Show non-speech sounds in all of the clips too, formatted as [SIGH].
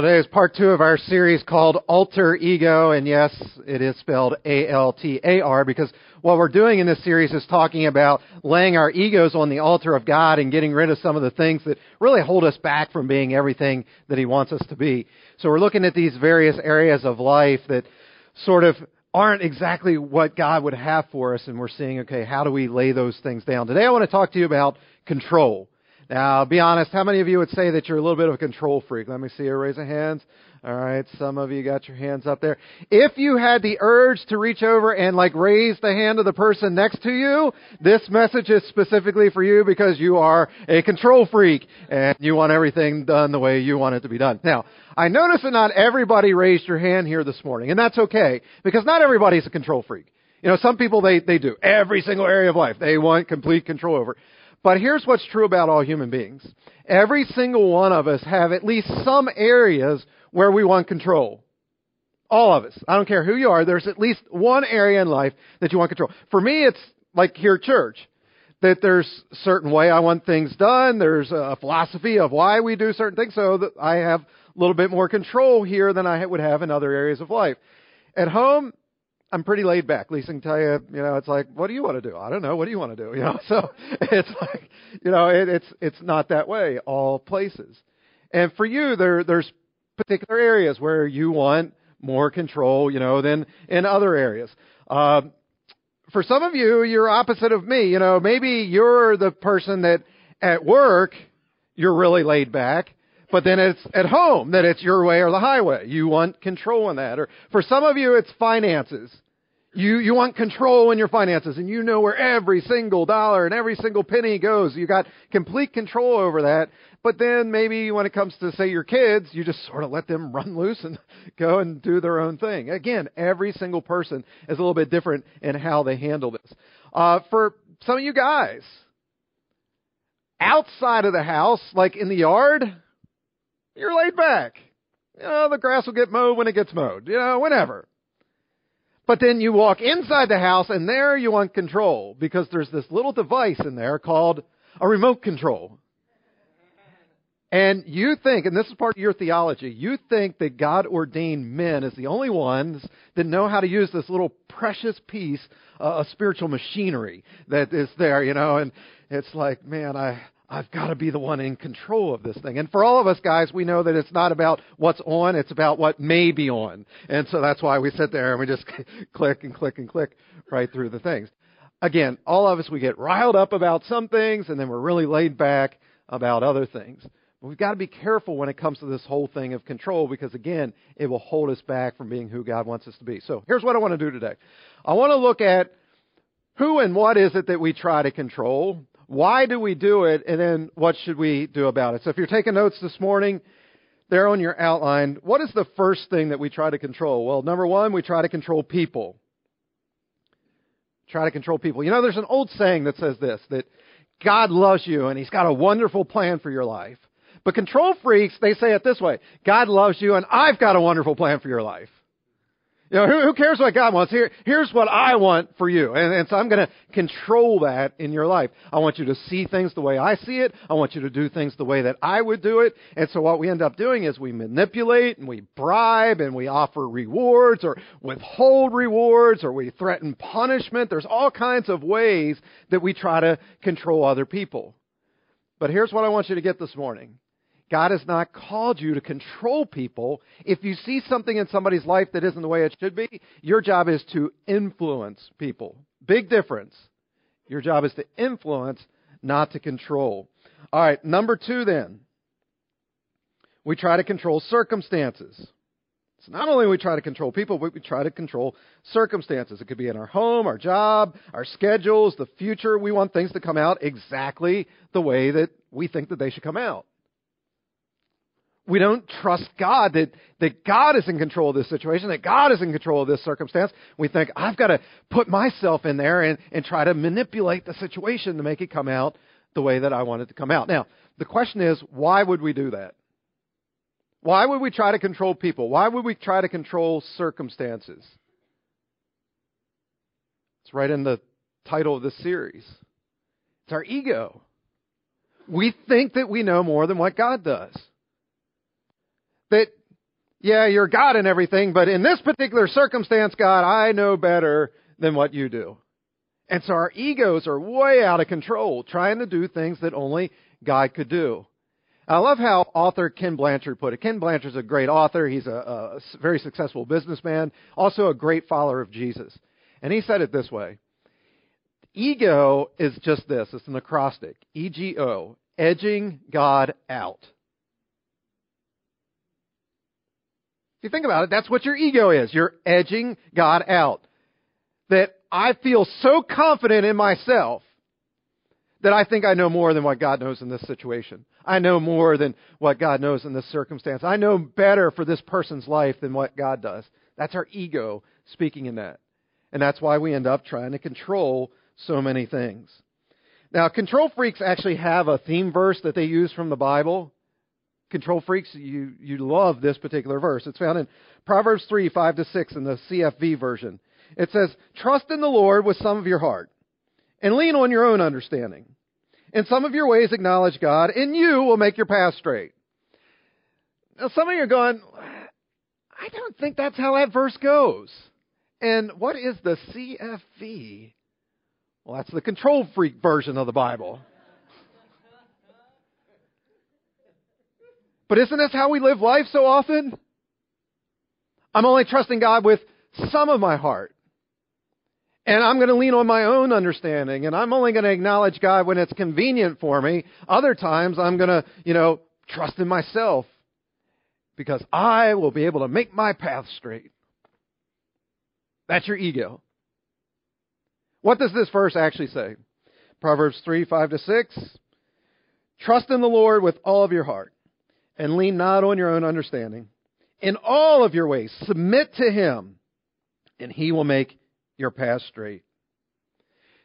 Well, today is part two of our series called Altar Ego, and yes, it is spelled A-L-T-A-R because what we're doing in this series is talking about laying our egos on the altar of God and getting rid of some of the things that really hold us back from being everything that He wants us to be. So we're looking at these various areas of life that sort of aren't exactly what God would have for us, and we're seeing, okay, how do we lay those things down? Today I want to talk to you about control. Now, I'll be honest, how many of you would say that you're a little bit of a control freak? Let me see you raise a hands. All right, some of you got your hands up there. If you had the urge to reach over and like raise the hand of the person next to you, this message is specifically for you because you are a control freak and you want everything done the way you want it to be done. Now, I notice that not everybody raised your hand here this morning, and that's okay because not everybody's a control freak. You know, some people they, they do every single area of life. They want complete control over. But here's what's true about all human beings. Every single one of us have at least some areas where we want control. All of us. I don't care who you are. There's at least one area in life that you want control. For me, it's like here at church. That there's a certain way I want things done. There's a philosophy of why we do certain things so that I have a little bit more control here than I would have in other areas of life. At home, I'm pretty laid back. Lisa can tell you, you know, it's like, what do you want to do? I don't know. What do you want to do? You know, [LAUGHS] so it's like, you know, it, it's it's not that way all places. And for you, there there's particular areas where you want more control, you know, than in other areas. Uh, for some of you, you're opposite of me. You know, maybe you're the person that at work you're really laid back, but then it's at home that it's your way or the highway. You want control in that. Or for some of you, it's finances. You, you want control in your finances and you know where every single dollar and every single penny goes. You got complete control over that. But then maybe when it comes to say your kids, you just sort of let them [LAUGHS] run loose and go and do their own thing. Again, every single person is a little bit different in how they handle this. Uh, for some of you guys, outside of the house, like in the yard, you're laid back. You know, the grass will get mowed when it gets mowed. You know, whenever. But then you walk inside the house and there you want control because there's this little device in there called a remote control. And you think, and this is part of your theology, you think that God ordained men as the only ones that know how to use this little precious piece uh, of spiritual machinery that is there, you know, and it's like, man, I, I've got to be the one in control of this thing. And for all of us guys, we know that it's not about what's on, it's about what may be on. And so that's why we sit there and we just [LAUGHS] click and click and click right through the things. Again, all of us, we get riled up about some things and then we're really laid back about other things. But we've got to be careful when it comes to this whole thing of control because again, it will hold us back from being who God wants us to be. So here's what I want to do today. I want to look at who and what is it that we try to control why do we do it? And then what should we do about it? So if you're taking notes this morning, there on your outline, what is the first thing that we try to control? Well, number one, we try to control people. Try to control people. You know, there's an old saying that says this that God loves you and He's got a wonderful plan for your life. But control freaks, they say it this way God loves you and I've got a wonderful plan for your life. You know, who, who cares what God wants? Here, here's what I want for you. And, and so I'm going to control that in your life. I want you to see things the way I see it. I want you to do things the way that I would do it. And so what we end up doing is we manipulate and we bribe and we offer rewards or withhold rewards or we threaten punishment. There's all kinds of ways that we try to control other people. But here's what I want you to get this morning. God has not called you to control people. If you see something in somebody's life that isn't the way it should be, your job is to influence people. Big difference. Your job is to influence, not to control. All right, number two then. We try to control circumstances. So not only we try to control people, but we try to control circumstances. It could be in our home, our job, our schedules, the future. We want things to come out exactly the way that we think that they should come out we don't trust God that, that God is in control of this situation, that God is in control of this circumstance. We think, I've got to put myself in there and, and try to manipulate the situation to make it come out the way that I want it to come out. Now, the question is, why would we do that? Why would we try to control people? Why would we try to control circumstances? It's right in the title of this series. It's our ego. We think that we know more than what God does that yeah, you're God and everything, but in this particular circumstance, God, I know better than what you do. And so our egos are way out of control, trying to do things that only God could do. I love how author Ken Blanchard put it. Ken Blanchard's a great author. He's a, a very successful businessman, also a great follower of Jesus. And he said it this way. Ego is just this. It's an acrostic. E-G-O. Edging God out. If you think about it, that's what your ego is. You're edging God out. That I feel so confident in myself that I think I know more than what God knows in this situation. I know more than what God knows in this circumstance. I know better for this person's life than what God does. That's our ego speaking in that. And that's why we end up trying to control so many things. Now, control freaks actually have a theme verse that they use from the Bible. Control freaks, you, you love this particular verse. It's found in Proverbs 3, 5 to 6 in the CFV version. It says, Trust in the Lord with some of your heart and lean on your own understanding. In some of your ways acknowledge God, and you will make your path straight. Now, some of you are going, I don't think that's how that verse goes. And what is the CFV? Well, that's the control freak version of the Bible. But isn't this how we live life so often? I'm only trusting God with some of my heart. And I'm going to lean on my own understanding. And I'm only going to acknowledge God when it's convenient for me. Other times I'm going to, you know, trust in myself. Because I will be able to make my path straight. That's your ego. What does this verse actually say? Proverbs 3, 5 to 6. Trust in the Lord with all of your heart and lean not on your own understanding. In all of your ways, submit to Him and He will make your path straight.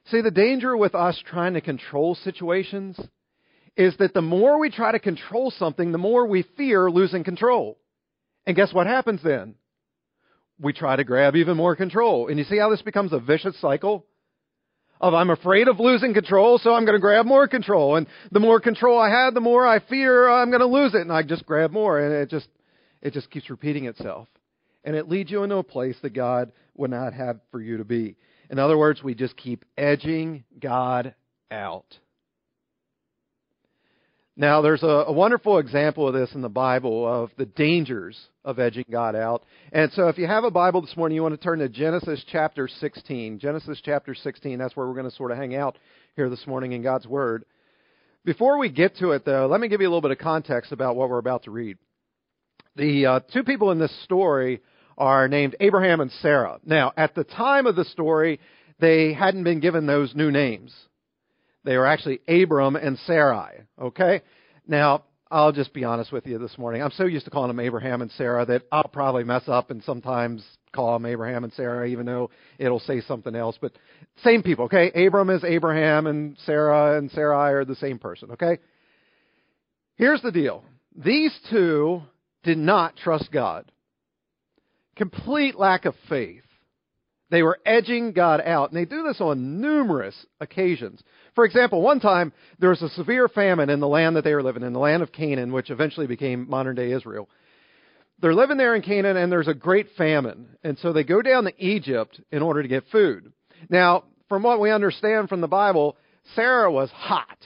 See, the danger with us trying to control situations is that the more we try to control something, the more we fear losing control. And guess what happens then? We try to grab even more control. And you see how this becomes a vicious cycle? Of I'm afraid of losing control, so I'm going to grab more control. And the more control I have, the more I fear uh, I'm going to lose it. And I just grab more. And it just, it just keeps repeating itself and it leads you into a place that God would not have for you to be. In other words, we just keep edging God out. Now, there's a, a, wonderful example of this in the Bible of the dangers of edging God out. And so, if you have a Bible this morning, you want to turn to Genesis chapter 16. Genesis chapter 16, that's where we're going to sort of hang out here this morning in God's Word. Before we get to it, though, let me give you a little bit of context about what we're about to read. The uh, two people in this story are named Abraham and Sarah. Now, at the time of the story, they hadn't been given those new names. They were actually Abram and Sarai. Okay? Now, I'll just be honest with you this morning. I'm so used to calling them Abraham and Sarah that I'll probably mess up and sometimes call them Abraham and Sarah, even though it'll say something else. But same people, okay? Abram is Abraham and Sarah and Sarai are the same person, okay? Here's the deal. These two did not trust God complete lack of faith. They were edging God out, and they do this on numerous occasions. For example, one time there was a severe famine in the land that they were living in, the land of Canaan, which eventually became modern day Israel. They're living there in Canaan, and there's a great famine. And so they go down to Egypt in order to get food. Now, from what we understand from the Bible, Sarah was hot.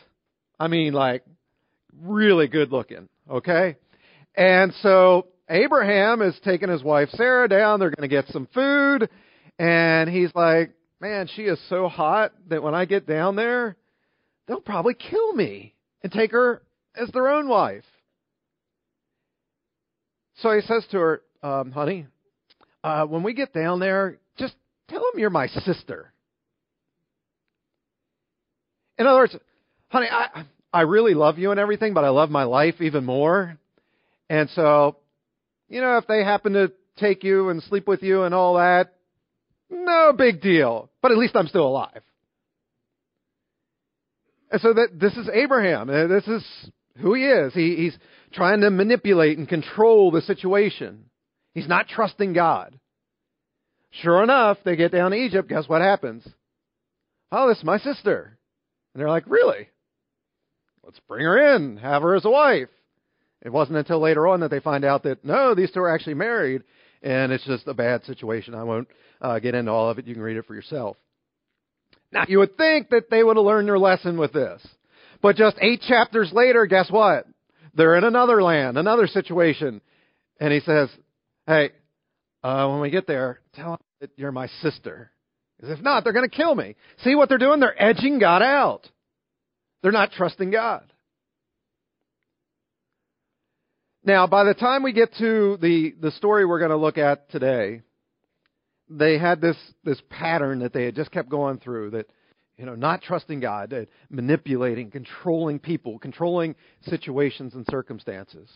I mean, like, really good looking, okay? And so Abraham is taking his wife Sarah down. They're going to get some food. And he's like, man, she is so hot that when I get down there, they'll probably kill me and take her as their own wife. So he says to her, um, honey, uh, when we get down there, just tell them you're my sister. In other words, honey, I, I really love you and everything, but I love my life even more. And so you know, if they happen to take you and sleep with you and all that, no big deal. But at least I'm still alive. And so that this is Abraham. Uh, this is who he is. He, he's trying to manipulate and control the situation. He's not trusting God. Sure enough, they get down to Egypt. Guess what happens? Oh, this is my sister. And they're like, really? Let's bring her in, have her as a wife. It wasn't until later on that they find out that no, these two are actually married, and it's just a bad situation. I won't uh, get into all of it. You can read it for yourself. Now, you would think that they would have learned their lesson with this. But just eight chapters later, guess what? They're in another land, another situation. And he says, Hey, uh, when we get there, tell them that you're my sister. Because if not, they're going to kill me. See what they're doing? They're edging God out. They're not trusting God. Now, by the time we get to the, the story we're going to look at today, they had this, this pattern that they had just kept going through that, you know, not trusting God, uh, manipulating, controlling people, controlling situations and circumstances.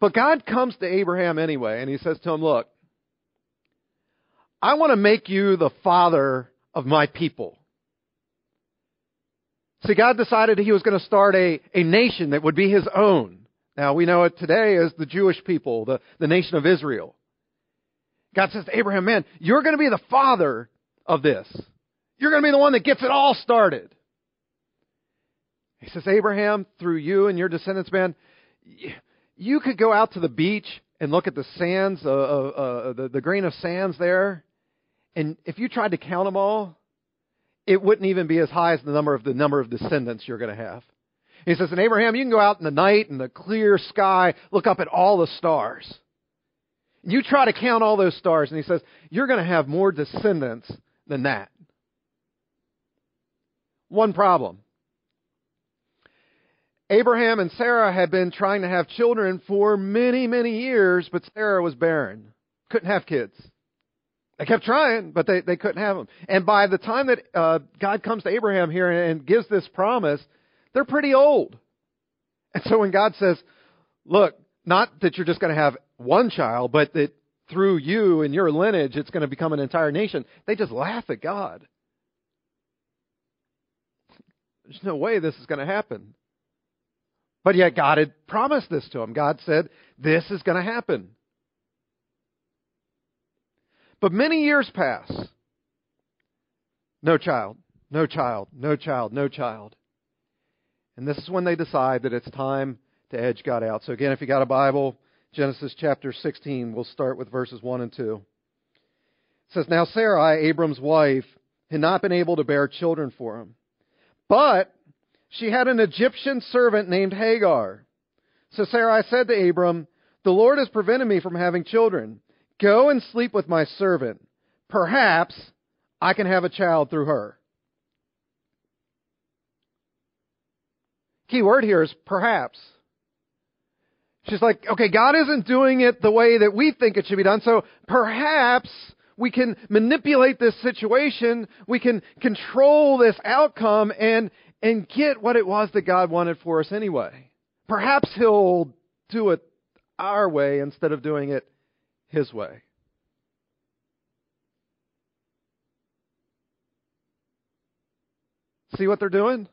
But God comes to Abraham anyway, and he says to him, Look, I want to make you the father of my people. See, God decided he was going to start a, a nation that would be his own. Now, we know it today as the Jewish people, the, the nation of Israel. God says to Abraham, man, you're going to be the father of this. You're going to be the one that gets it all started. He says, Abraham, through you and your descendants, man, you could go out to the beach and look at the sands, uh, uh, uh, the, the grain of sands there, and if you tried to count them all, it wouldn't even be as high as the number of the number of descendants you're going to have. He says, and Abraham, you can go out in the night in the clear sky, look up at all the stars. You try to count all those stars, and he says, you're going to have more descendants than that. One problem. Abraham and Sarah had been trying to have children for many, many years, but Sarah was barren. Couldn't have kids. They kept trying, but they, they couldn't have them. And by the time that uh, God comes to Abraham here and gives this promise, they're pretty old. And so when God says, look, not that you're just going to have one child, but that through you and your lineage it's going to become an entire nation, they just laugh at God. There's no way this is going to happen. But yet God had promised this to him. God said, this is going to happen. But many years pass. No child, no child, no child, no child. And this is when they decide that it's time to edge God out. So again, if you got a Bible, Genesis chapter 16, we'll start with verses 1 and 2. It says, Now Sarai, Abram's wife, had not been able to bear children for him. But she had an Egyptian servant named Hagar. So Sarai said to Abram, The Lord has prevented me from having children. Go and sleep with my servant. Perhaps I can have a child through her. Key word here is perhaps. She's like, okay, God isn't doing it the way that we think it should be done, so perhaps we can manipulate this situation, we can control this outcome and, and get what it was that God wanted for us anyway. Perhaps He'll do it our way instead of doing it his way. See what they're doing?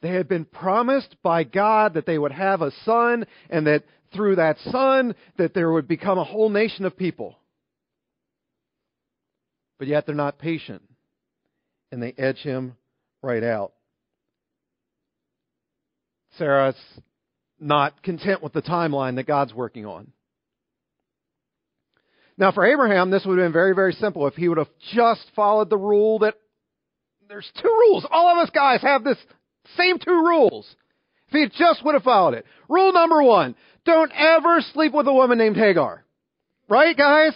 They had been promised by God that they would have a son and that through that son that there would become a whole nation of people. But yet they're not patient and they edge him right out. Sarah's not content with the timeline that God's working on. Now, for Abraham, this would have been very, very simple if he would have just followed the rule that there's two rules. All of us guys have this same two rules. If he just would have followed it. Rule number one don't ever sleep with a woman named Hagar. Right, guys?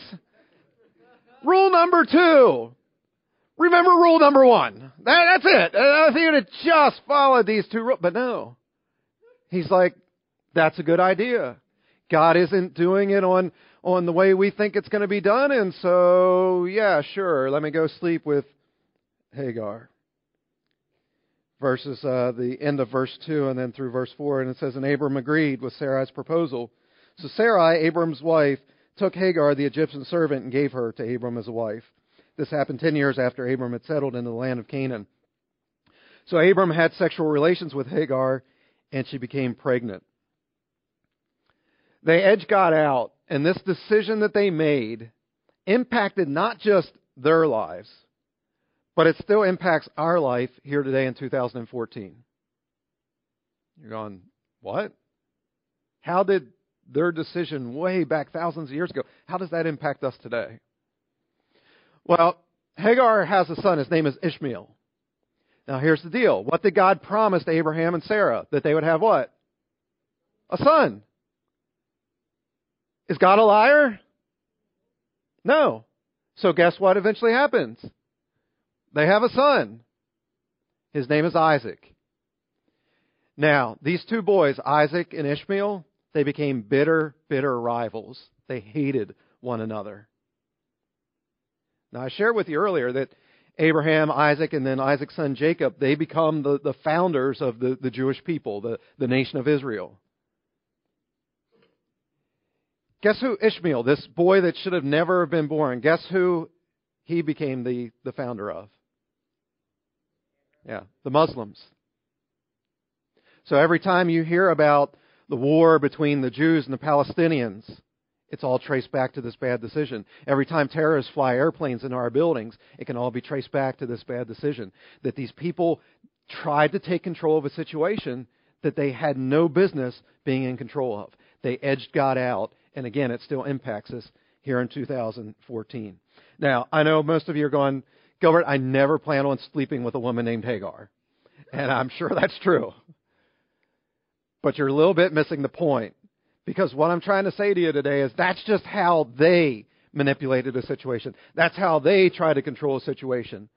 Rule number two remember rule number one. That, that's it. Uh, if he would have just followed these two rules. But no. He's like, that's a good idea. God isn't doing it on on the way we think it's going to be done, and so, yeah, sure, let me go sleep with Hagar. Verses, uh, the end of verse 2 and then through verse 4, and it says, And Abram agreed with Sarai's proposal. So Sarai, Abram's wife, took Hagar, the Egyptian servant, and gave her to Abram as a wife. This happened 10 years after Abram had settled in the land of Canaan. So Abram had sexual relations with Hagar, and she became pregnant. They edged God out and this decision that they made impacted not just their lives, but it still impacts our life here today in 2014. You're going, what? How did their decision way back thousands of years ago, how does that impact us today? Well, Hagar has a son. His name is Ishmael. Now here's the deal. What did God promise to Abraham and Sarah? That they would have what? A son. Is God a liar? No. So guess what eventually happens? They have a son. His name is Isaac. Now, these two boys, Isaac and Ishmael, they became bitter, bitter rivals. They hated one another. Now, I shared with you earlier that Abraham, Isaac, and then Isaac's son Jacob, they become the, the founders of the, the Jewish people, the, the nation of Israel. Guess who Ishmael, this boy that should have never been born, guess who he became the, the founder of? Yeah, the Muslims. So every time you hear about the war between the Jews and the Palestinians, it's all traced back to this bad decision. Every time terrorists fly airplanes into our buildings, it can all be traced back to this bad decision. That these people tried to take control of a situation that they had no business being in control of. They edged God out and again, it still impacts us here in 2014. Now, I know most of you are going, Gilbert, I never plan on sleeping with a woman named Hagar. And I'm sure that's true. But you're a little bit missing the point. Because what I'm trying to say to you today is that's just how they manipulated a situation. That's how they try to control a situation.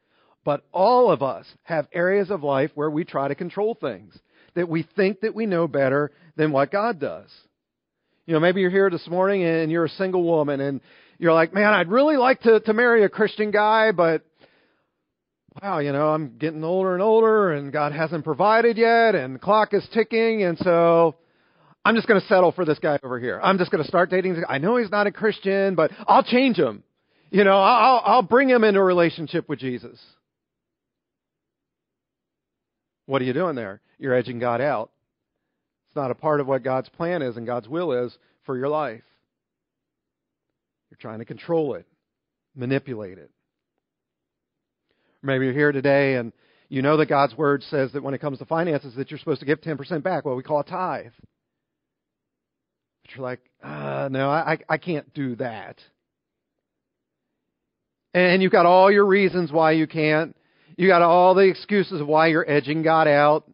But all of us have areas of life where we try to control things. That we think that we know better than what God does. You know, maybe you're here this morning and you're a single woman and you're like, man, I'd really like to, to marry a Christian guy, but wow, you know, I'm getting older and older and God hasn't provided yet and the clock is ticking and so I'm just going to settle for this guy over here. I'm just going to start dating. I know he's not a Christian, but I'll change him. You know, I'll, I'll bring him into a relationship with Jesus. What are you doing there? You're edging God out. Not a part of what God's plan is and God's will is for your life. You're trying to control it, manipulate it. Maybe you're here today and you know that God's word says that when it comes to finances that you're supposed to give 10% back, what we call a tithe. But you're like, uh, no, I, I can't do that. And you've got all your reasons why you can't. You got all the excuses of why you're edging God out.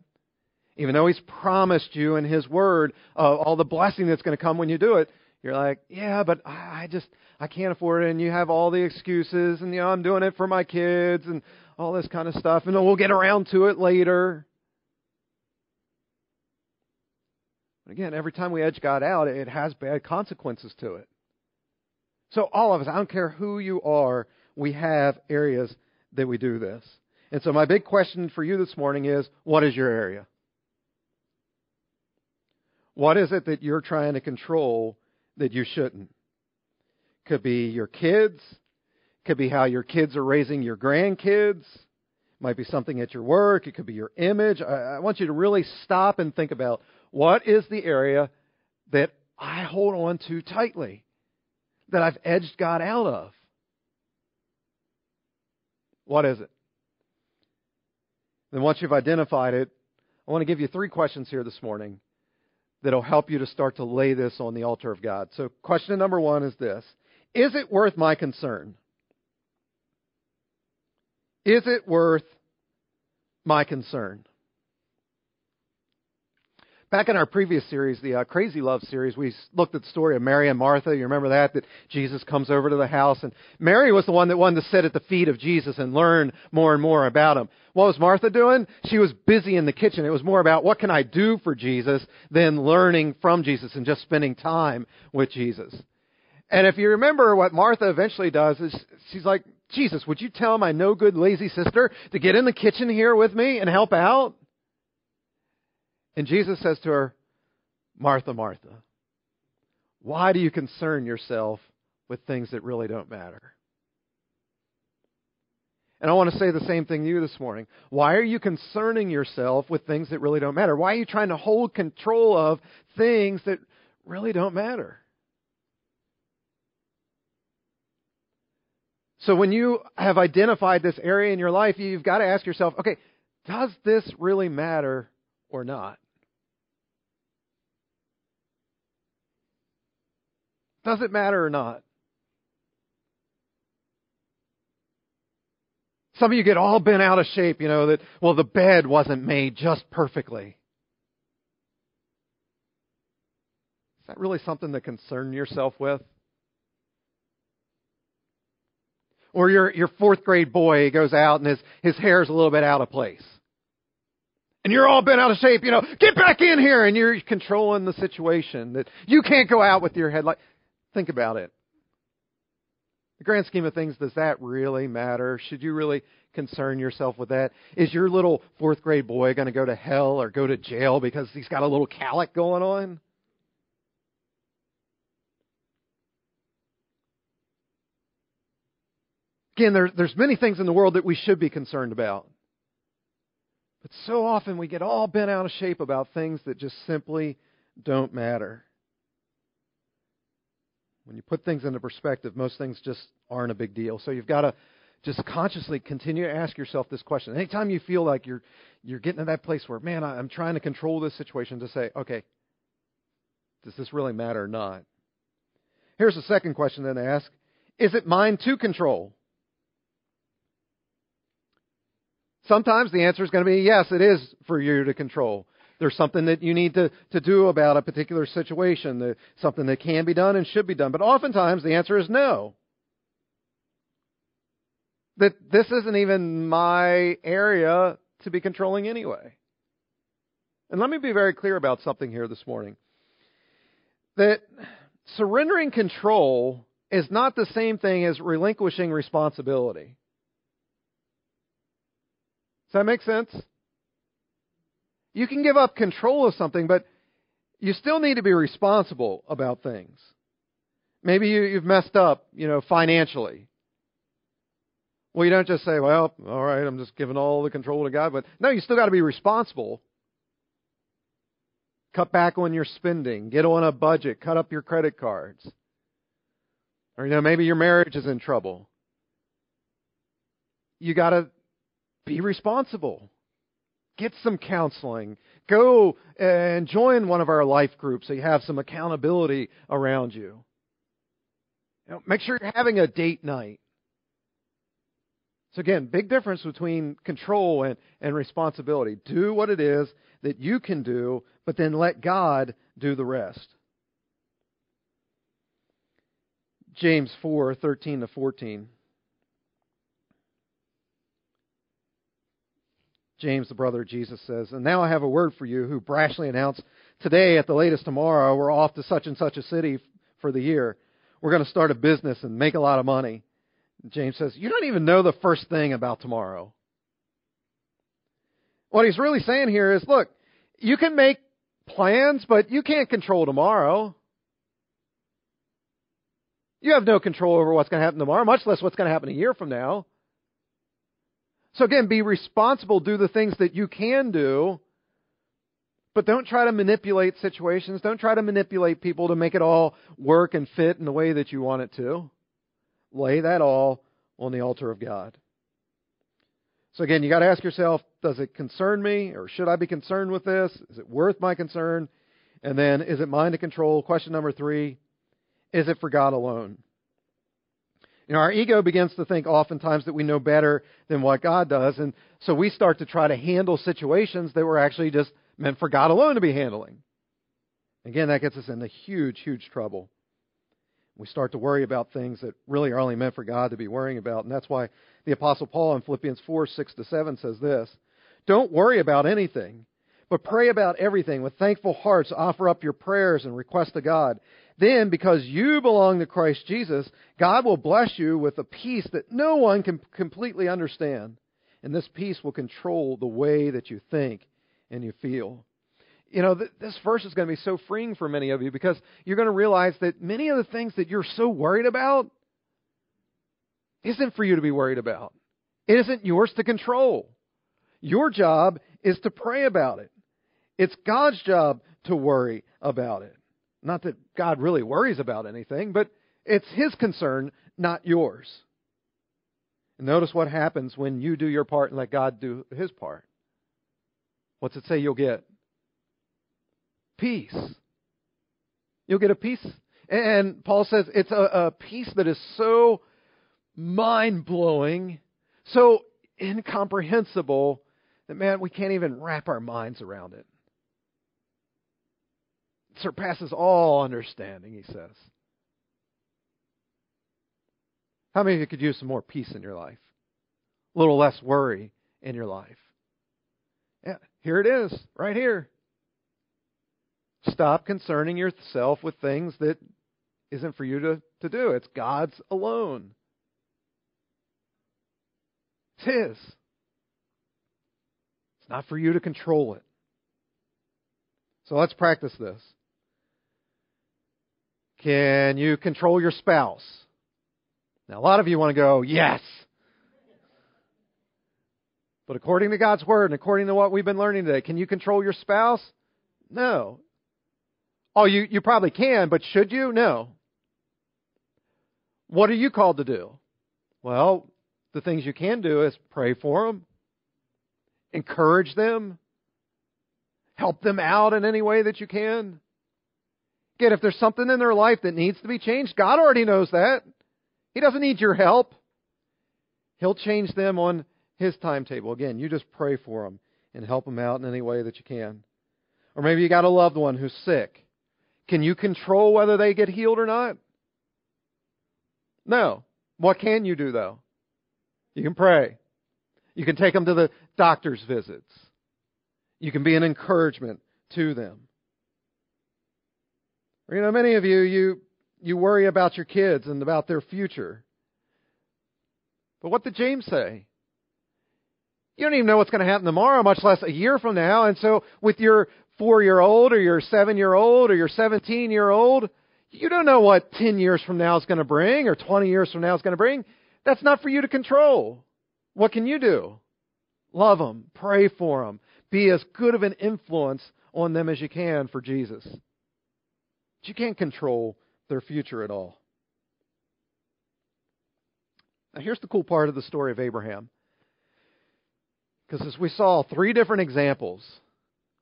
Even though He's promised you in His Word uh, all the blessing that's going to come when you do it, you're like, yeah, but I just I can't afford it, and you have all the excuses, and you know I'm doing it for my kids, and all this kind of stuff, and we'll get around to it later. But again, every time we edge God out, it has bad consequences to it. So all of us, I don't care who you are, we have areas that we do this. And so my big question for you this morning is, what is your area? What is it that you're trying to control that you shouldn't? Could be your kids, could be how your kids are raising your grandkids, might be something at your work, it could be your image. I, I want you to really stop and think about what is the area that I hold on to tightly, that I've edged God out of. What is it? Then once you've identified it, I want to give you three questions here this morning that'll help you to start to lay this on the altar of God. So, question number one is this Is it worth my concern? Is it worth my concern? Back in our previous series, the uh, Crazy Love series, we looked at the story of Mary and Martha. You remember that? That Jesus comes over to the house, and Mary was the one that wanted to sit at the feet of Jesus and learn more and more about him. What was Martha doing? She was busy in the kitchen. It was more about what can I do for Jesus than learning from Jesus and just spending time with Jesus. And if you remember what Martha eventually does is she's like, Jesus, would you tell my no good lazy sister to get in the kitchen here with me and help out? And Jesus says to her, Martha, Martha, why do you concern yourself with things that really don't matter? And I want to say the same thing to you this morning. Why are you concerning yourself with things that really don't matter? Why are you trying to hold control of things that really don't matter? So when you have identified this area in your life, you've got to ask yourself, okay, does this really matter or not. Does it matter or not? Some of you get all bent out of shape, you know, that, well, the bed wasn't made just perfectly. Is that really something to concern yourself with? Or your, your fourth grade boy goes out and his, his hair's a little bit out of place. And you're all bent out of shape, you know, get back in here and you're controlling the situation that you can't go out with your head like think about it. The grand scheme of things, does that really matter? Should you really concern yourself with that? Is your little fourth grade boy going to go to hell or go to jail because he's got a little calic going on? Again, there, there's many things in the world that we should be concerned about. But so often we get all bent out of shape about things that just simply don't matter. When you put things into perspective, most things just aren't a big deal. So you've got to just consciously continue to ask yourself this question. Anytime you feel like you're you're getting to that place where, man, I'm trying to control this situation, to say, okay, does this really matter or not? Here's the second question then to ask: Is it mine to control? Sometimes the answer is going to be yes, it is for you to control. There's something that you need to, to do about a particular situation, that, something that can be done and should be done. But oftentimes the answer is no. That this isn't even my area to be controlling anyway. And let me be very clear about something here this morning. That surrendering control is not the same thing as relinquishing responsibility. Does that make sense? You can give up control of something, but you still need to be responsible about things. Maybe you, you've messed up, you know, financially. Well, you don't just say, well, all right, I'm just giving all the control to God. But no, you still got to be responsible. Cut back on your spending. Get on a budget. Cut up your credit cards. Or, you know, maybe your marriage is in trouble. You got to be responsible. Get some counseling. Go uh, and join one of our life groups so you have some accountability around you. you know, make sure you're having a date night. So again, big difference between control and, and responsibility. Do what it is that you can do, but then let God do the rest. James 4, 13 to 14. James, the brother of Jesus, says, And now I have a word for you who brashly announce, Today, at the latest tomorrow, we're off to such and such a city for the year. We're going to start a business and make a lot of money. James says, You don't even know the first thing about tomorrow. What he's really saying here is look, you can make plans, but you can't control tomorrow. You have no control over what's going to happen tomorrow, much less what's going to happen a year from now. So again, be responsible, do the things that you can do, but don't try to manipulate situations. Don't try to manipulate people to make it all work and fit in the way that you want it to. Lay that all on the altar of God. So again, you got to ask yourself, does it concern me or should I be concerned with this? Is it worth my concern? And then, is it mine to control? Question number three, is it for God alone? You know, our ego begins to think oftentimes that we know better than what God does, and so we start to try to handle situations that were actually just meant for God alone to be handling. Again, that gets us into huge, huge trouble. We start to worry about things that really are only meant for God to be worrying about, and that's why the Apostle Paul in Philippians 4 6 to 7 says this Don't worry about anything, but pray about everything. With thankful hearts, offer up your prayers and requests to God. Then, because you belong to Christ Jesus, God will bless you with a peace that no one can completely understand. And this peace will control the way that you think and you feel. You know, th- this verse is going to be so freeing for many of you because you're going to realize that many of the things that you're so worried about isn't for you to be worried about. It isn't yours to control. Your job is to pray about it. It's God's job to worry about it. Not that God really worries about anything, but it's His concern, not yours. Notice what happens when you do your part and let God do His part. What's it say you'll get? Peace. You'll get a peace. And Paul says it's a, a peace that is so mind blowing, so incomprehensible that, man, we can't even wrap our minds around it. Surpasses all understanding, he says. How many of you could use some more peace in your life? A little less worry in your life? Yeah, here it is, right here. Stop concerning yourself with things that isn't for you to, to do. It's God's alone. It's His. It's not for you to control it. So let's practice this. Can you control your spouse? Now, a lot of you want to go, yes. But according to God's Word and according to what we've been learning today, can you control your spouse? No. Oh, you, you probably can, but should you? No. What are you called to do? Well, the things you can do is pray for them, encourage them, help them out in any way that you can. Again, if there's something in their life that needs to be changed, God already knows that. He doesn't need your help. He'll change them on His timetable. Again, you just pray for them and help them out in any way that you can. Or maybe you got a loved one who's sick. Can you control whether they get healed or not? No. What can you do, though? You can pray. You can take them to the doctor's visits. You can be an encouragement to them. You know, many of you, you, you worry about your kids and about their future. But what did James say? You don't even know what's going to happen tomorrow, much less a year from now. And so, with your four year old or your seven year old or your 17 year old. You don't know what 10 years from now is going to bring or 20 years from now is going to bring. That's not for you to control. What can you do? Love them, pray for them, be as good of an influence on them as you can for Jesus. But you can't control their future at all. Now, here's the cool part of the story of Abraham. Because as we saw, three different examples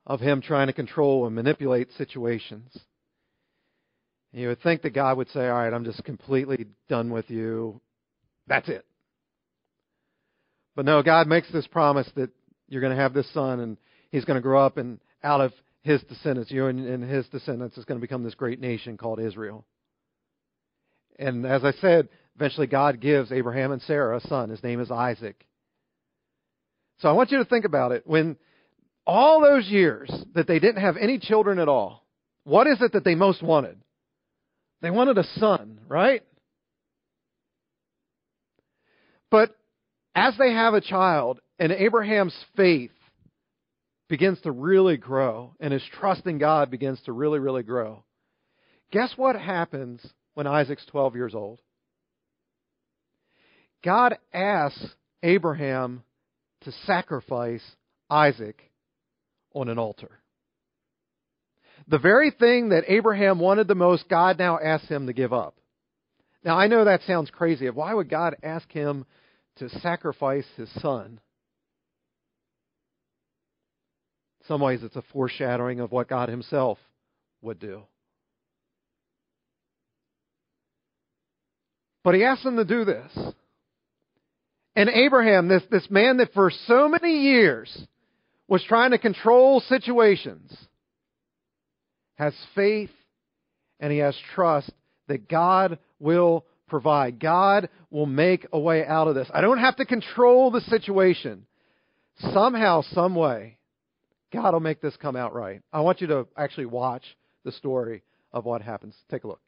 of him trying to control and manipulate situations. You would think that God would say, All right, I'm just completely done with you. That's it. But no, God makes this promise that you're going to have this son and he's going to grow up and out of his descendants, you and, and his descendants is going to become this great nation called Israel. And as I said, eventually God gives Abraham and Sarah a son. His name is Isaac. So I want you to think about it. When all those years that they didn't have any children at all, what is it that they most wanted? They wanted a son, right? But as they have a child, and Abraham's faith begins to really grow, and his trust in God begins to really, really grow, guess what happens when Isaac's 12 years old? God asks Abraham to sacrifice Isaac on an altar. The very thing that Abraham wanted the most, God now asks him to give up. Now, I know that sounds crazy. Why would God ask him to sacrifice his son? In some ways, it's a foreshadowing of what God himself would do. But he asked him to do this. And Abraham, this, this man that for so many years was trying to control situations has faith and he has trust that God will provide. God will make a way out of this. I don't have to control the situation. Somehow, some way, God will make this come out right. I want you to actually watch the story of what happens. Take a look.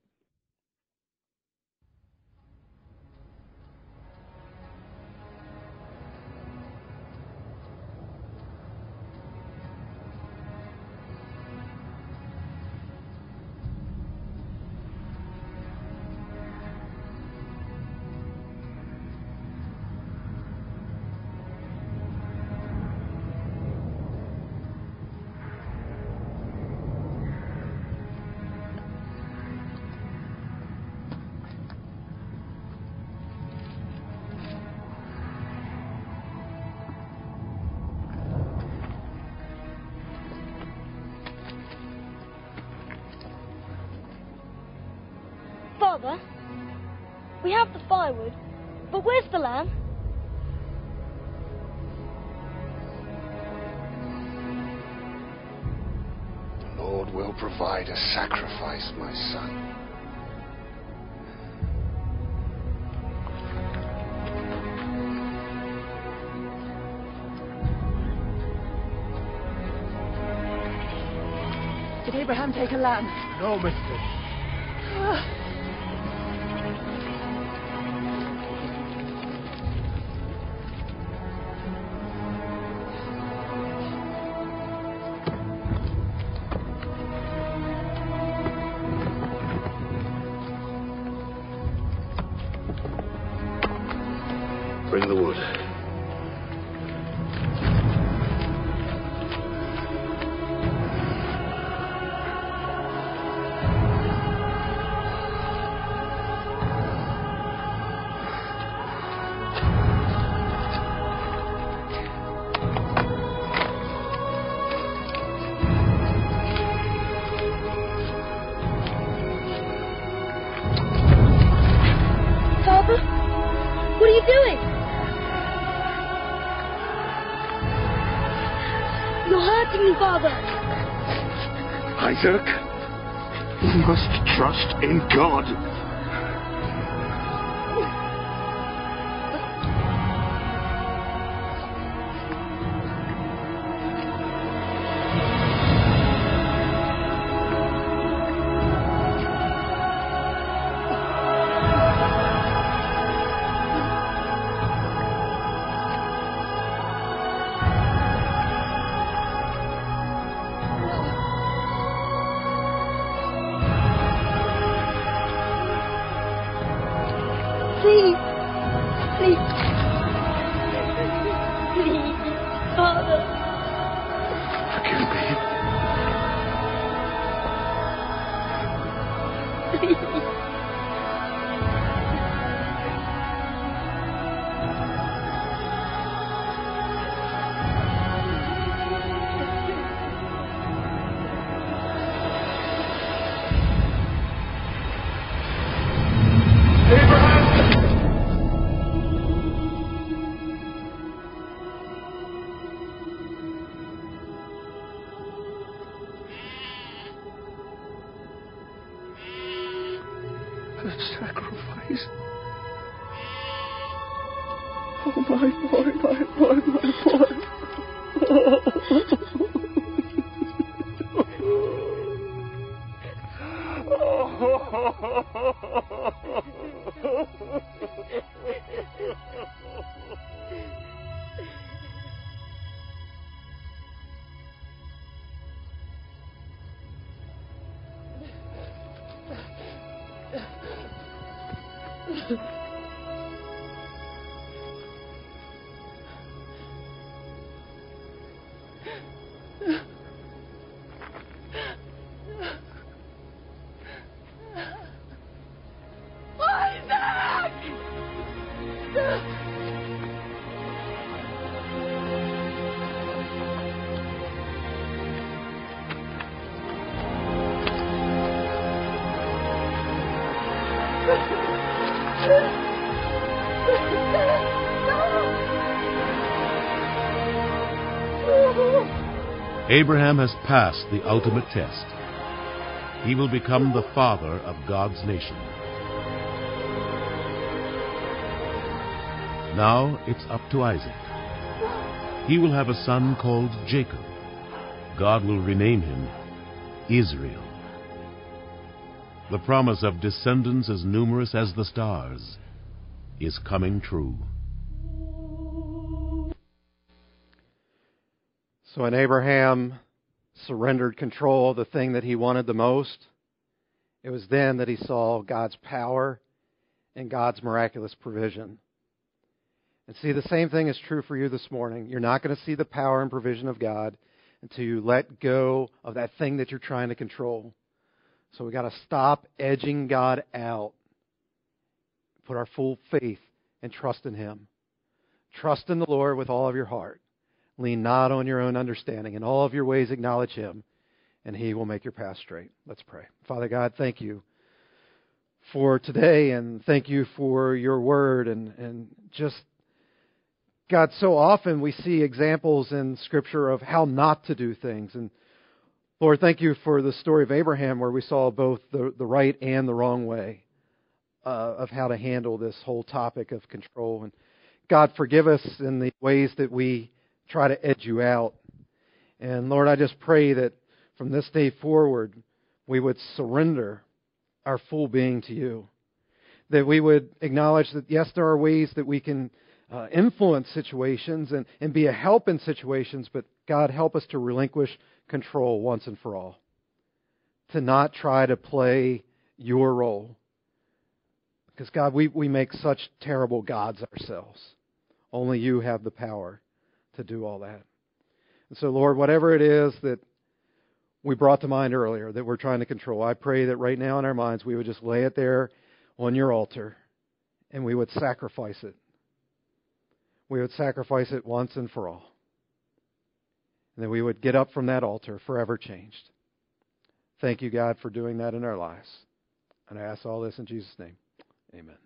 We have the firewood, but where's the lamb? The Lord will provide a sacrifice, my son. Did Abraham take a lamb? No, mistress. In God. My Abraham has passed the ultimate test. He will become the father of God's nation. Now it's up to Isaac. He will have a son called Jacob. God will rename him Israel. The promise of descendants as numerous as the stars is coming true. So when Abraham surrendered control of the thing that he wanted the most, it was then that he saw God's power and God's miraculous provision. And see, the same thing is true for you this morning. You're not going to see the power and provision of God until you let go of that thing that you're trying to control. So we've got to stop edging God out. Put our full faith and trust in Him. Trust in the Lord with all of your heart. Lean not on your own understanding. In all of your ways, acknowledge Him, and He will make your path straight. Let's pray. Father God, thank you for today and thank you for your word and, and just God, so often we see examples in Scripture of how not to do things. And Lord, thank you for the story of Abraham where we saw both the, the right and the wrong way uh, of how to handle this whole topic of control. And God, forgive us in the ways that we try to edge you out. And Lord, I just pray that from this day forward, we would surrender our full being to you. That we would acknowledge that, yes, there are ways that we can uh, influence situations and, and be a help in situations, but God, help us to relinquish control once and for all. To not try to play your role. Because, God, we, we make such terrible gods ourselves. Only you have the power to do all that. And so, Lord, whatever it is that we brought to mind earlier that we're trying to control, I pray that right now in our minds we would just lay it there on your altar and we would sacrifice it we would sacrifice it once and for all. And that we would get up from that altar forever changed. Thank you, God, for doing that in our lives. And I ask all this in Jesus' name. Amen.